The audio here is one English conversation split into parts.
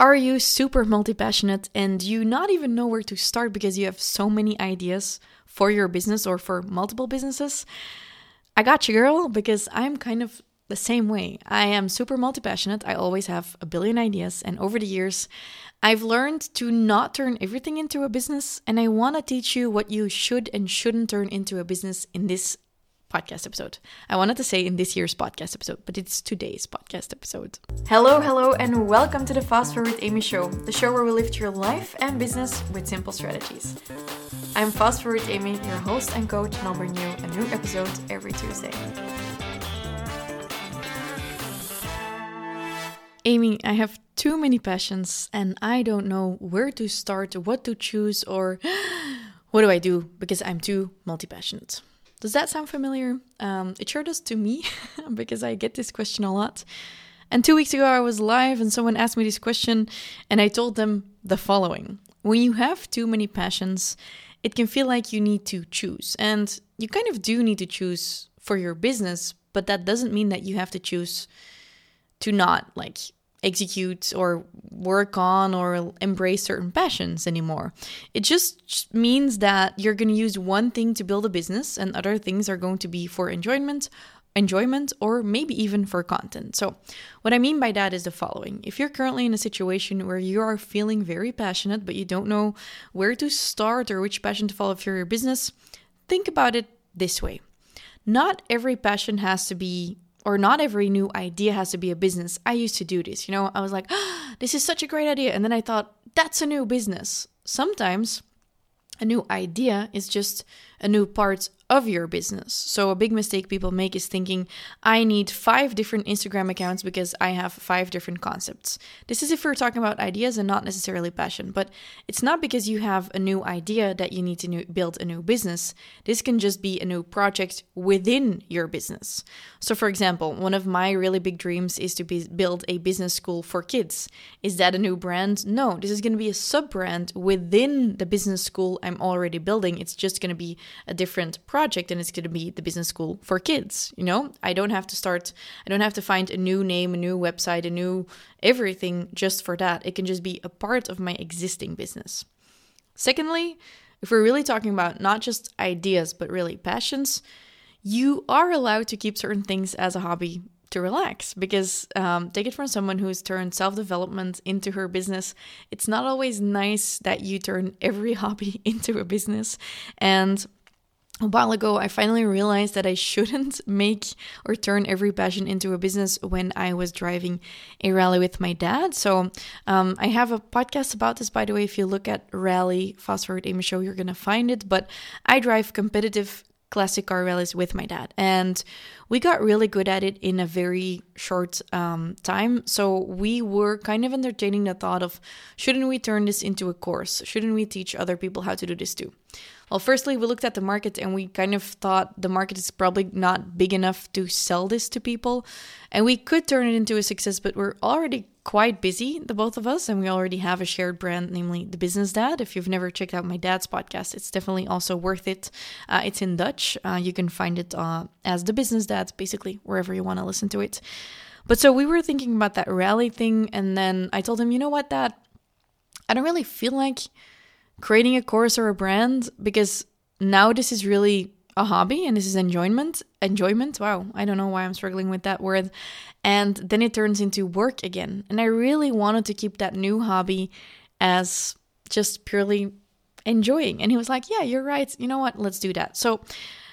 Are you super multi passionate and you not even know where to start because you have so many ideas for your business or for multiple businesses? I got you, girl, because I'm kind of the same way. I am super multi passionate. I always have a billion ideas. And over the years, I've learned to not turn everything into a business. And I want to teach you what you should and shouldn't turn into a business in this podcast episode. I wanted to say in this year's podcast episode, but it's today's podcast episode. Hello, hello, and welcome to the Fast Forward Amy Show, the show where we lift your life and business with simple strategies. I'm Fast Forward Amy, your host and coach, and I'll bring you a new episode every Tuesday. Amy, I have too many passions and I don't know where to start, what to choose, or what do I do because I'm too multi passionate. Does that sound familiar? Um, it sure does to me because I get this question a lot. And two weeks ago, I was live and someone asked me this question, and I told them the following When you have too many passions, it can feel like you need to choose. And you kind of do need to choose for your business, but that doesn't mean that you have to choose to not like execute or work on or embrace certain passions anymore. It just means that you're going to use one thing to build a business and other things are going to be for enjoyment enjoyment or maybe even for content. So, what I mean by that is the following. If you're currently in a situation where you are feeling very passionate but you don't know where to start or which passion to follow for your business, think about it this way. Not every passion has to be or not every new idea has to be a business. I used to do this, you know, I was like, oh, this is such a great idea. And then I thought, that's a new business. Sometimes a new idea is just a new part of your business. So, a big mistake people make is thinking, I need five different Instagram accounts because I have five different concepts. This is if we're talking about ideas and not necessarily passion, but it's not because you have a new idea that you need to new- build a new business. This can just be a new project within your business. So, for example, one of my really big dreams is to be- build a business school for kids. Is that a new brand? No, this is going to be a sub brand within the business school I'm already building. It's just going to be a different project and it's going to be the business school for kids. You know, I don't have to start, I don't have to find a new name, a new website, a new everything just for that. It can just be a part of my existing business. Secondly, if we're really talking about not just ideas, but really passions, you are allowed to keep certain things as a hobby to relax because um, take it from someone who's turned self-development into her business it's not always nice that you turn every hobby into a business and a while ago, I finally realized that I shouldn't make or turn every passion into a business when I was driving a rally with my dad. So, um, I have a podcast about this, by the way. If you look at Rally Fast Forward Amy Show, you're going to find it. But I drive competitive classic car rallies with my dad. And we got really good at it in a very short um, time. So we were kind of entertaining the thought of shouldn't we turn this into a course? Shouldn't we teach other people how to do this too? Well, firstly, we looked at the market and we kind of thought the market is probably not big enough to sell this to people. And we could turn it into a success, but we're already quite busy, the both of us, and we already have a shared brand, namely the Business Dad. If you've never checked out my dad's podcast, it's definitely also worth it. Uh, it's in Dutch. Uh, you can find it uh, as the Business Dad, basically, wherever you want to listen to it. But so we were thinking about that rally thing, and then I told him, you know what, Dad, I don't really feel like creating a course or a brand because now this is really a hobby and this is enjoyment enjoyment? Wow i don't know why i'm struggling with that word. And then it turns into work again. And i really wanted to keep that new hobby as just purely enjoying. And he was like yeah you're right. You know what? Let's do that. So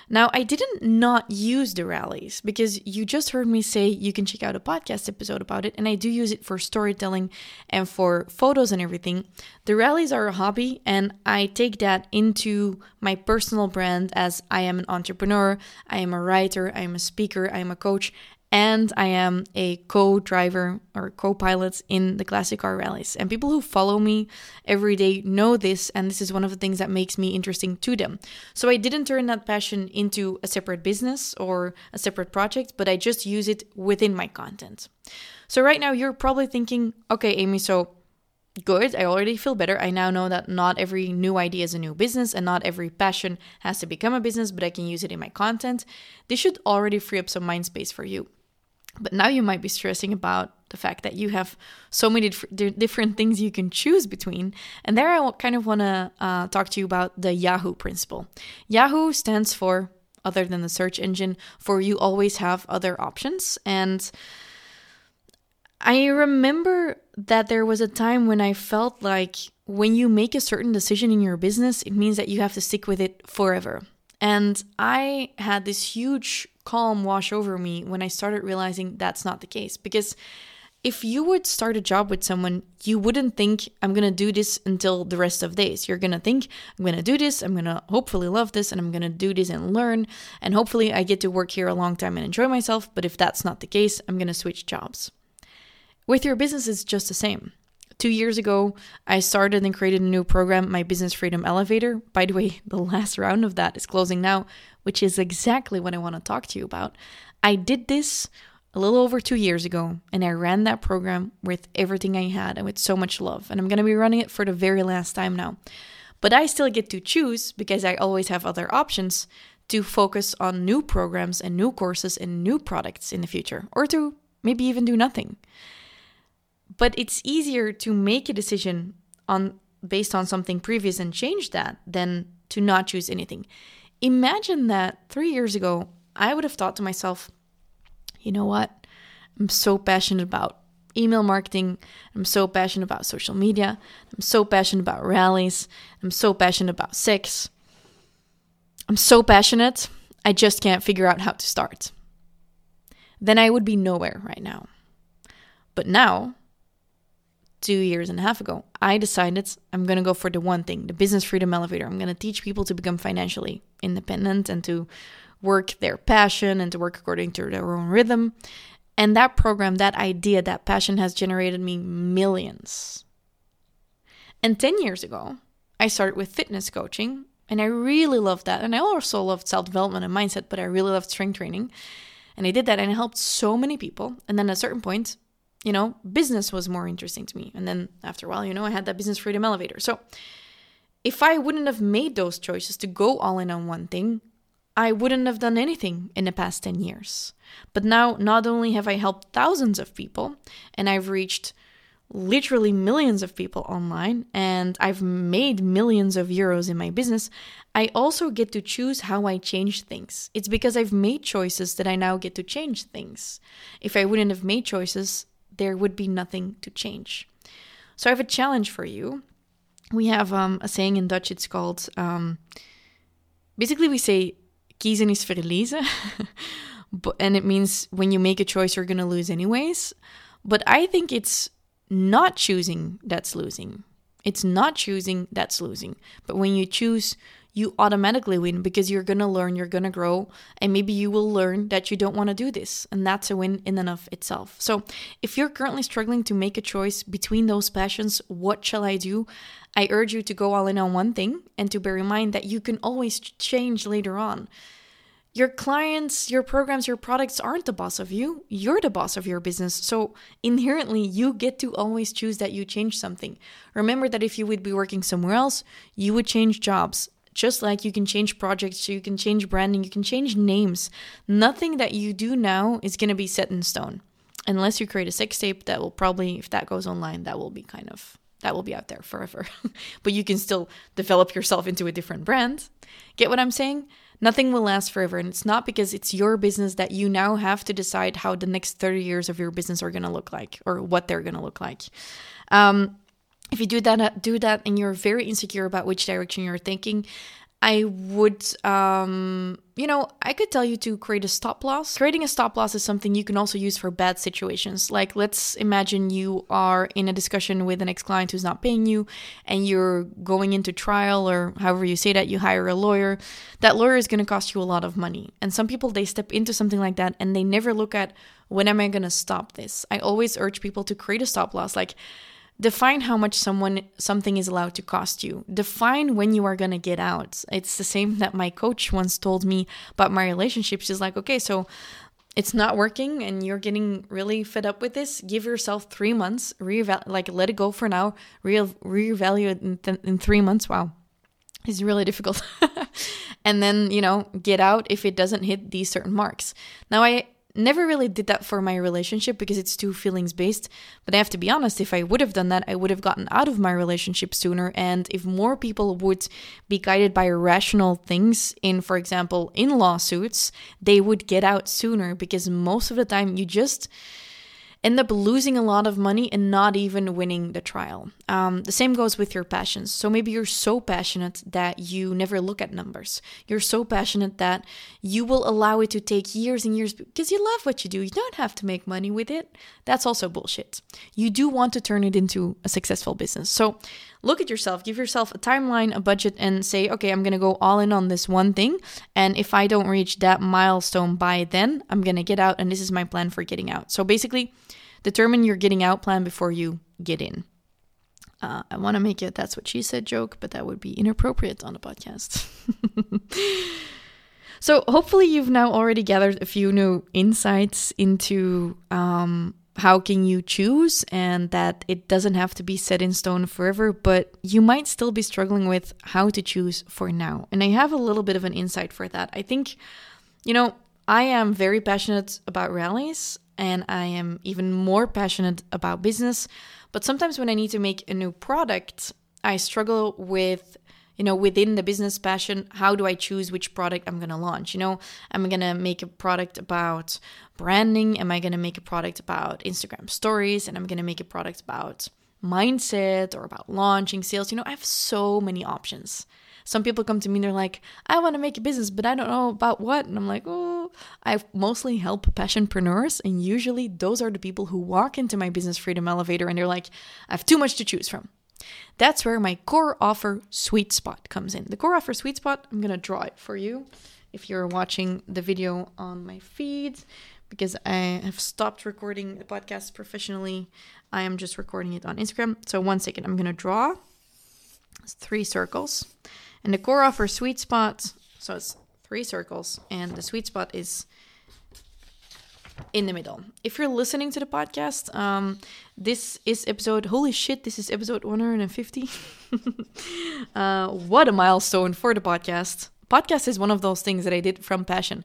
now, I didn't not use the rallies because you just heard me say you can check out a podcast episode about it, and I do use it for storytelling and for photos and everything. The rallies are a hobby, and I take that into my personal brand as I am an entrepreneur, I am a writer, I am a speaker, I am a coach, and I am a co driver or co pilot in the classic car rallies. And people who follow me every day know this, and this is one of the things that makes me interesting to them. So I didn't turn that passion into a separate business or a separate project, but I just use it within my content. So right now, you're probably thinking, okay, Amy, so good. I already feel better. I now know that not every new idea is a new business and not every passion has to become a business, but I can use it in my content. This should already free up some mind space for you. But now you might be stressing about the fact that you have so many different things you can choose between. And there I kind of want to uh, talk to you about the Yahoo principle. Yahoo stands for, other than the search engine, for you always have other options. And I remember that there was a time when I felt like when you make a certain decision in your business, it means that you have to stick with it forever. And I had this huge calm wash over me when I started realizing that's not the case. Because if you would start a job with someone, you wouldn't think, I'm going to do this until the rest of days. You're going to think, I'm going to do this, I'm going to hopefully love this, and I'm going to do this and learn. And hopefully, I get to work here a long time and enjoy myself. But if that's not the case, I'm going to switch jobs. With your business, it's just the same. Two years ago, I started and created a new program, my Business Freedom Elevator. By the way, the last round of that is closing now, which is exactly what I want to talk to you about. I did this a little over two years ago, and I ran that program with everything I had and with so much love. And I'm going to be running it for the very last time now. But I still get to choose because I always have other options to focus on new programs and new courses and new products in the future, or to maybe even do nothing. But it's easier to make a decision on based on something previous and change that than to not choose anything. Imagine that 3 years ago I would have thought to myself, you know what? I'm so passionate about email marketing. I'm so passionate about social media. I'm so passionate about rallies. I'm so passionate about sex. I'm so passionate, I just can't figure out how to start. Then I would be nowhere right now. But now, two years and a half ago, I decided I'm going to go for the one thing the business freedom elevator. I'm going to teach people to become financially independent and to work their passion and to work according to their own rhythm. And that program, that idea, that passion has generated me millions. And 10 years ago, I started with fitness coaching, and I really loved that. And I also loved self development and mindset, but I really loved strength training. And I did that and it helped so many people. And then at a certain point, you know, business was more interesting to me. And then after a while, you know, I had that business freedom elevator. So if I wouldn't have made those choices to go all in on one thing, I wouldn't have done anything in the past 10 years. But now, not only have I helped thousands of people and I've reached literally millions of people online and I've made millions of euros in my business, I also get to choose how I change things. It's because I've made choices that I now get to change things. If I wouldn't have made choices, there would be nothing to change. So I have a challenge for you. We have um, a saying in Dutch, it's called um, basically, we say kiezen is verliezen. and it means when you make a choice, you're going to lose anyways. But I think it's not choosing that's losing. It's not choosing that's losing. But when you choose you automatically win because you're going to learn, you're going to grow, and maybe you will learn that you don't want to do this. And that's a win in and of itself. So, if you're currently struggling to make a choice between those passions, what shall I do? I urge you to go all in on one thing and to bear in mind that you can always change later on. Your clients, your programs, your products aren't the boss of you. You're the boss of your business. So inherently, you get to always choose that you change something. Remember that if you would be working somewhere else, you would change jobs. Just like you can change projects, you can change branding, you can change names. Nothing that you do now is going to be set in stone. Unless you create a sex tape that will probably, if that goes online, that will be kind of, that will be out there forever. but you can still develop yourself into a different brand. Get what I'm saying? Nothing will last forever. And it's not because it's your business that you now have to decide how the next 30 years of your business are going to look like or what they're going to look like. Um, if you do that do that and you're very insecure about which direction you're thinking I would, um, you know, I could tell you to create a stop loss. Creating a stop loss is something you can also use for bad situations. Like, let's imagine you are in a discussion with an ex client who's not paying you, and you're going into trial, or however you say that, you hire a lawyer. That lawyer is going to cost you a lot of money. And some people, they step into something like that and they never look at when am I going to stop this? I always urge people to create a stop loss. Like, define how much someone something is allowed to cost you. Define when you are going to get out. It's the same that my coach once told me about my relationship. She's like okay so it's not working and you're getting really fed up with this. Give yourself three months like let it go for now. Re- reevaluate in, th- in three months. Wow. It's really difficult. And then you know get out if it doesn't hit these certain marks. Now i never really did that for my relationship because it's too feelings based. But I have to be honest, if I would have done that, I would have gotten out of my relationship sooner. And if more people would be guided by rational things in, for example, in lawsuits, they would get out sooner because most of the time you just end up losing a lot of money and not even winning the trial. Um, the same goes with your passions. So maybe you're so passionate that you never look at numbers. You're so passionate that you will allow it to take years and years because you love what you do. You don't have to make money with it. That's also bullshit. You do want to turn it into a successful business. So look at yourself, give yourself a timeline, a budget, and say, okay, I'm going to go all in on this one thing. And if I don't reach that milestone by then, I'm going to get out. And this is my plan for getting out. So basically, Determine your getting out plan before you get in. Uh, I want to make it that's what she said joke, but that would be inappropriate on a podcast. so, hopefully, you've now already gathered a few new insights into um, how can you choose and that it doesn't have to be set in stone forever, but you might still be struggling with how to choose for now. And I have a little bit of an insight for that. I think, you know, I am very passionate about rallies and I am even more passionate about business. But sometimes when I need to make a new product, I struggle with, you know, within the business passion, how do I choose which product I'm going to launch? You know, am I going to make a product about branding? Am I going to make a product about Instagram stories? And I'm going to make a product about mindset or about launching sales? You know, I have so many options. Some people come to me and they're like, I want to make a business, but I don't know about what. And I'm like, oh, I mostly help passionpreneurs. And usually those are the people who walk into my business freedom elevator and they're like, I have too much to choose from. That's where my core offer sweet spot comes in. The core offer sweet spot, I'm going to draw it for you if you're watching the video on my feed because I have stopped recording the podcast professionally. I am just recording it on Instagram. So, one second, I'm going to draw three circles. And the core offer sweet spot, so it's three circles, and the sweet spot is in the middle. If you're listening to the podcast, um, this is episode. Holy shit! This is episode 150. uh, what a milestone for the podcast. Podcast is one of those things that I did from passion.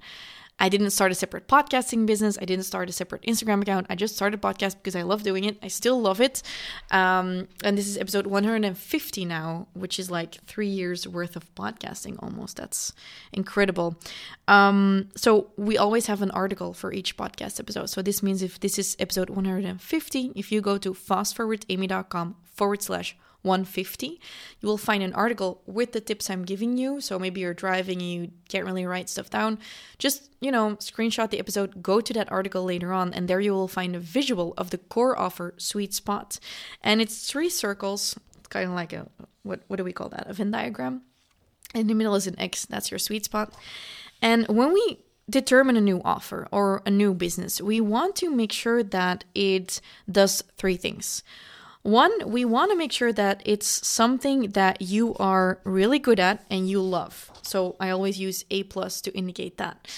I didn't start a separate podcasting business. I didn't start a separate Instagram account. I just started podcast because I love doing it. I still love it. Um, and this is episode 150 now, which is like three years worth of podcasting almost. That's incredible. Um, so we always have an article for each podcast episode. So this means if this is episode 150, if you go to fastforwardamy.com forward slash 150, you will find an article with the tips I'm giving you. So maybe you're driving you can't really write stuff down. Just, you know, screenshot the episode, go to that article later on, and there you will find a visual of the core offer sweet spot. And it's three circles, it's kind of like a, what, what do we call that? A Venn diagram. In the middle is an X, that's your sweet spot. And when we determine a new offer or a new business, we want to make sure that it does three things. One, we want to make sure that it's something that you are really good at and you love. So I always use A plus to indicate that.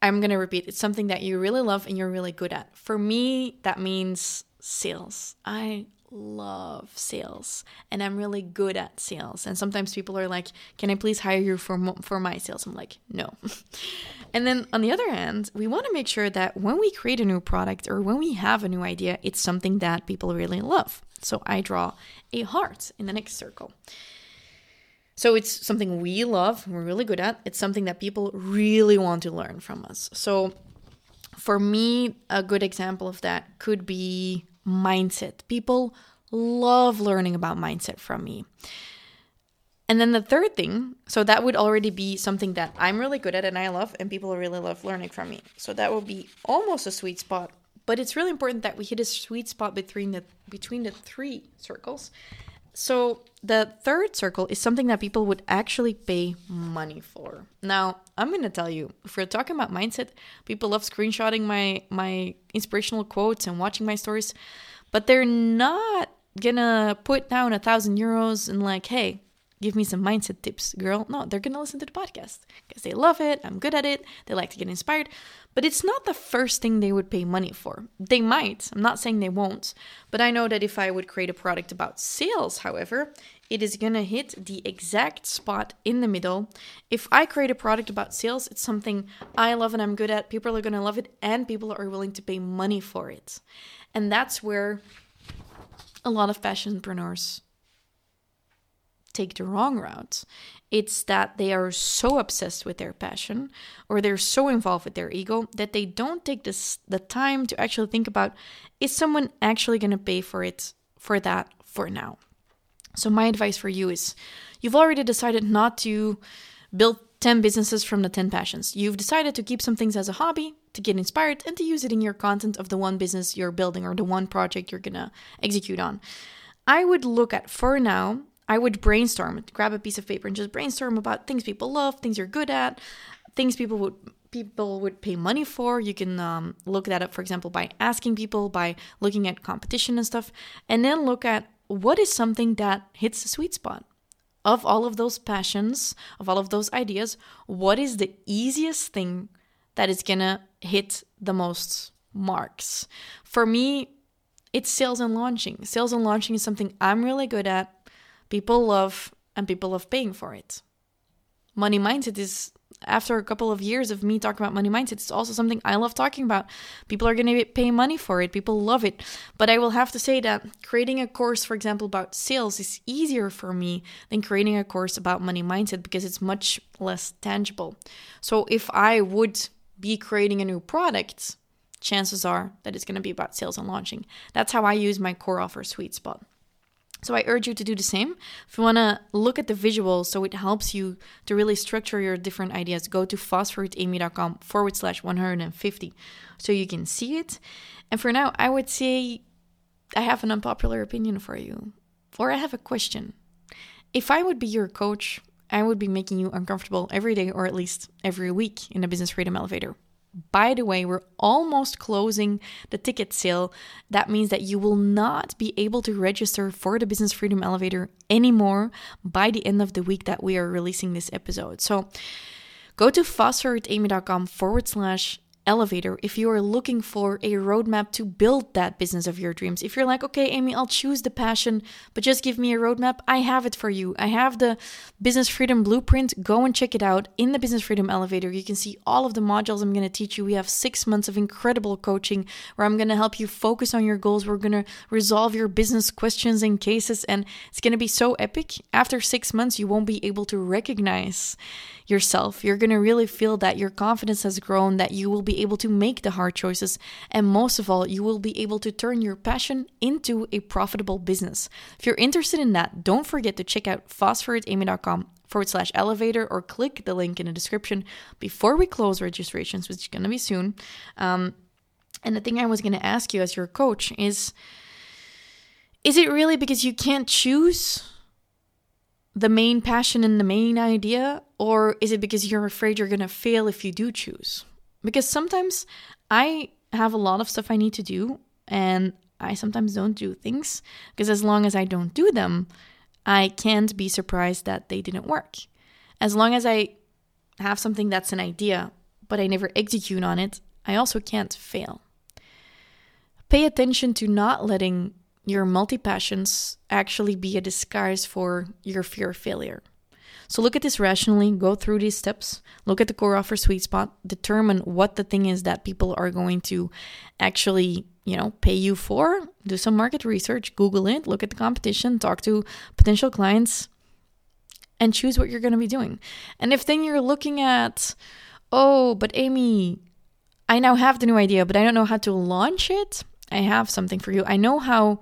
I'm going to repeat it's something that you really love and you're really good at. For me, that means sales. I love sales and I'm really good at sales. And sometimes people are like, "Can I please hire you for for my sales?" I'm like, "No." and then on the other hand, we want to make sure that when we create a new product or when we have a new idea, it's something that people really love. So I draw a heart in the next circle. So it's something we love, we're really good at. It's something that people really want to learn from us. So for me, a good example of that could be mindset. People love learning about mindset from me. And then the third thing, so that would already be something that I'm really good at and I love, and people really love learning from me. So that would be almost a sweet spot. But it's really important that we hit a sweet spot between the between the three circles. So the third circle is something that people would actually pay money for. Now, I'm going to tell you, if we're talking about mindset, people love screenshotting my my inspirational quotes and watching my stories, but they're not going to put down a thousand euros and like, hey, give me some mindset tips, girl. No, they're going to listen to the podcast because they love it. I'm good at it. They like to get inspired. But it's not the first thing they would pay money for. They might. I'm not saying they won't. But I know that if I would create a product about sales, however, it is going to hit the exact spot in the middle. If I create a product about sales, it's something I love and I'm good at. People are going to love it and people are willing to pay money for it. And that's where a lot of passionpreneurs take the wrong route. It's that they are so obsessed with their passion or they're so involved with their ego that they don't take this the time to actually think about is someone actually going to pay for it for that for now. So my advice for you is you've already decided not to build 10 businesses from the 10 passions. You've decided to keep some things as a hobby, to get inspired and to use it in your content of the one business you're building or the one project you're going to execute on. I would look at for now I would brainstorm, grab a piece of paper and just brainstorm about things people love, things you're good at, things people would people would pay money for. You can um, look that up, for example, by asking people, by looking at competition and stuff, and then look at what is something that hits the sweet spot of all of those passions, of all of those ideas. What is the easiest thing that is gonna hit the most marks? For me, it's sales and launching. Sales and launching is something I'm really good at people love and people love paying for it. Money mindset is after a couple of years of me talking about money mindset, it's also something I love talking about. People are going to pay money for it. People love it. But I will have to say that creating a course, for example, about sales is easier for me than creating a course about money mindset because it's much less tangible. So if I would be creating a new product, chances are that it's going to be about sales and launching. That's how I use my core offer sweet spot. So I urge you to do the same. If you want to look at the visuals so it helps you to really structure your different ideas, go to fastforwardamy.com forward slash 150 so you can see it. And for now, I would say I have an unpopular opinion for you, or I have a question. If I would be your coach, I would be making you uncomfortable every day or at least every week in the Business Freedom Elevator. By the way, we're almost closing the ticket sale. That means that you will not be able to register for the Business Freedom Elevator anymore by the end of the week that we are releasing this episode. So go to fastforwardamy.com forward slash elevator if you are looking for a roadmap to build that business of your dreams. If you're like, okay, Amy, I'll choose the passion, but just give me a roadmap, I have it for you. I have the Business Freedom Blueprint. Go and check it out in the Business Freedom Elevator. You can see all of the modules I'm going to teach you. We have six months of incredible coaching where I'm going to help you focus on your goals. We're going to resolve your business questions and cases, and it's going to be so epic. After six months, you won't be able to recognize yourself. You're going to really feel that your confidence has grown, that you will be able to make the hard choices, and most of all, you will be able to turn your passion into a profitable business. If you're interested in that, don't forget to check out fastforwardamy.com forward slash elevator or click the link in the description before we close registrations, which is going to be soon. Um, and the thing I was going to ask you as your coach is is it really because you can't choose the main passion and the main idea? Or is it because you're afraid you're going to fail if you do choose? Because sometimes I have a lot of stuff I need to do and I sometimes don't do things because as long as I don't do them, I can't be surprised that they didn't work. As long as I have something that's an idea, but I never execute on it, I also can't fail. Pay attention to not letting your multi passions actually be a disguise for your fear of failure. So look at this rationally, go through these steps, look at the core offer sweet spot, determine what the thing is that people are going to actually, you know, pay you for, do some market research, Google it, look at the competition, talk to potential clients, and choose what you're going to be doing. And if then you're looking at, oh, but Amy, I now have the new idea, but I don't know how to launch it, I have something for you. I know how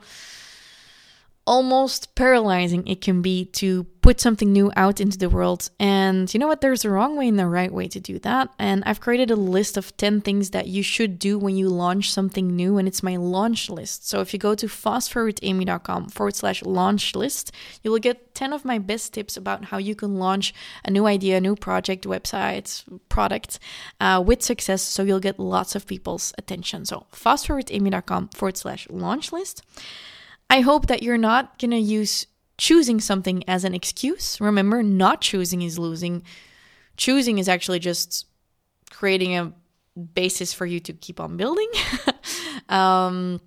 almost paralyzing it can be to put something new out into the world. And you know what? There's a wrong way and the right way to do that. And I've created a list of 10 things that you should do when you launch something new. And it's my launch list. So if you go to fastforwardamy.com forward slash launch list, you will get 10 of my best tips about how you can launch a new idea, a new project, website, product uh, with success. So you'll get lots of people's attention. So fastforwardamy.com forward slash launch list. I hope that you're not going to use choosing something as an excuse. Remember, not choosing is losing. Choosing is actually just creating a basis for you to keep on building. um,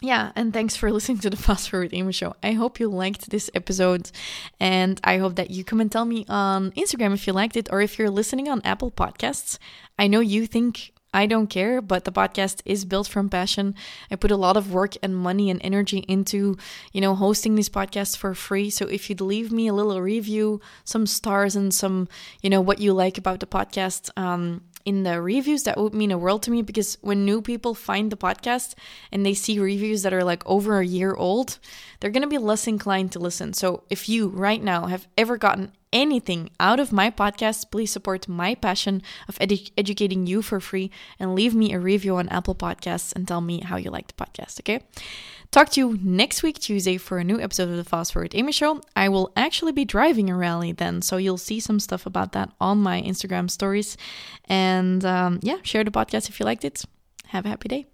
yeah, and thanks for listening to the Fast Forward show. I hope you liked this episode, and I hope that you come and tell me on Instagram if you liked it or if you're listening on Apple Podcasts. I know you think I don't care, but the podcast is built from passion. I put a lot of work and money and energy into, you know, hosting these podcasts for free. So if you'd leave me a little review, some stars and some, you know, what you like about the podcast, um, in the reviews, that would mean a world to me because when new people find the podcast and they see reviews that are like over a year old, they're going to be less inclined to listen. So if you right now have ever gotten anything out of my podcast, please support my passion of edu- educating you for free and leave me a review on Apple Podcasts and tell me how you like the podcast, okay? Talk to you next week, Tuesday, for a new episode of the Fast Forward Amy Show. I will actually be driving a rally then, so you'll see some stuff about that on my Instagram stories. And um, yeah, share the podcast if you liked it. Have a happy day.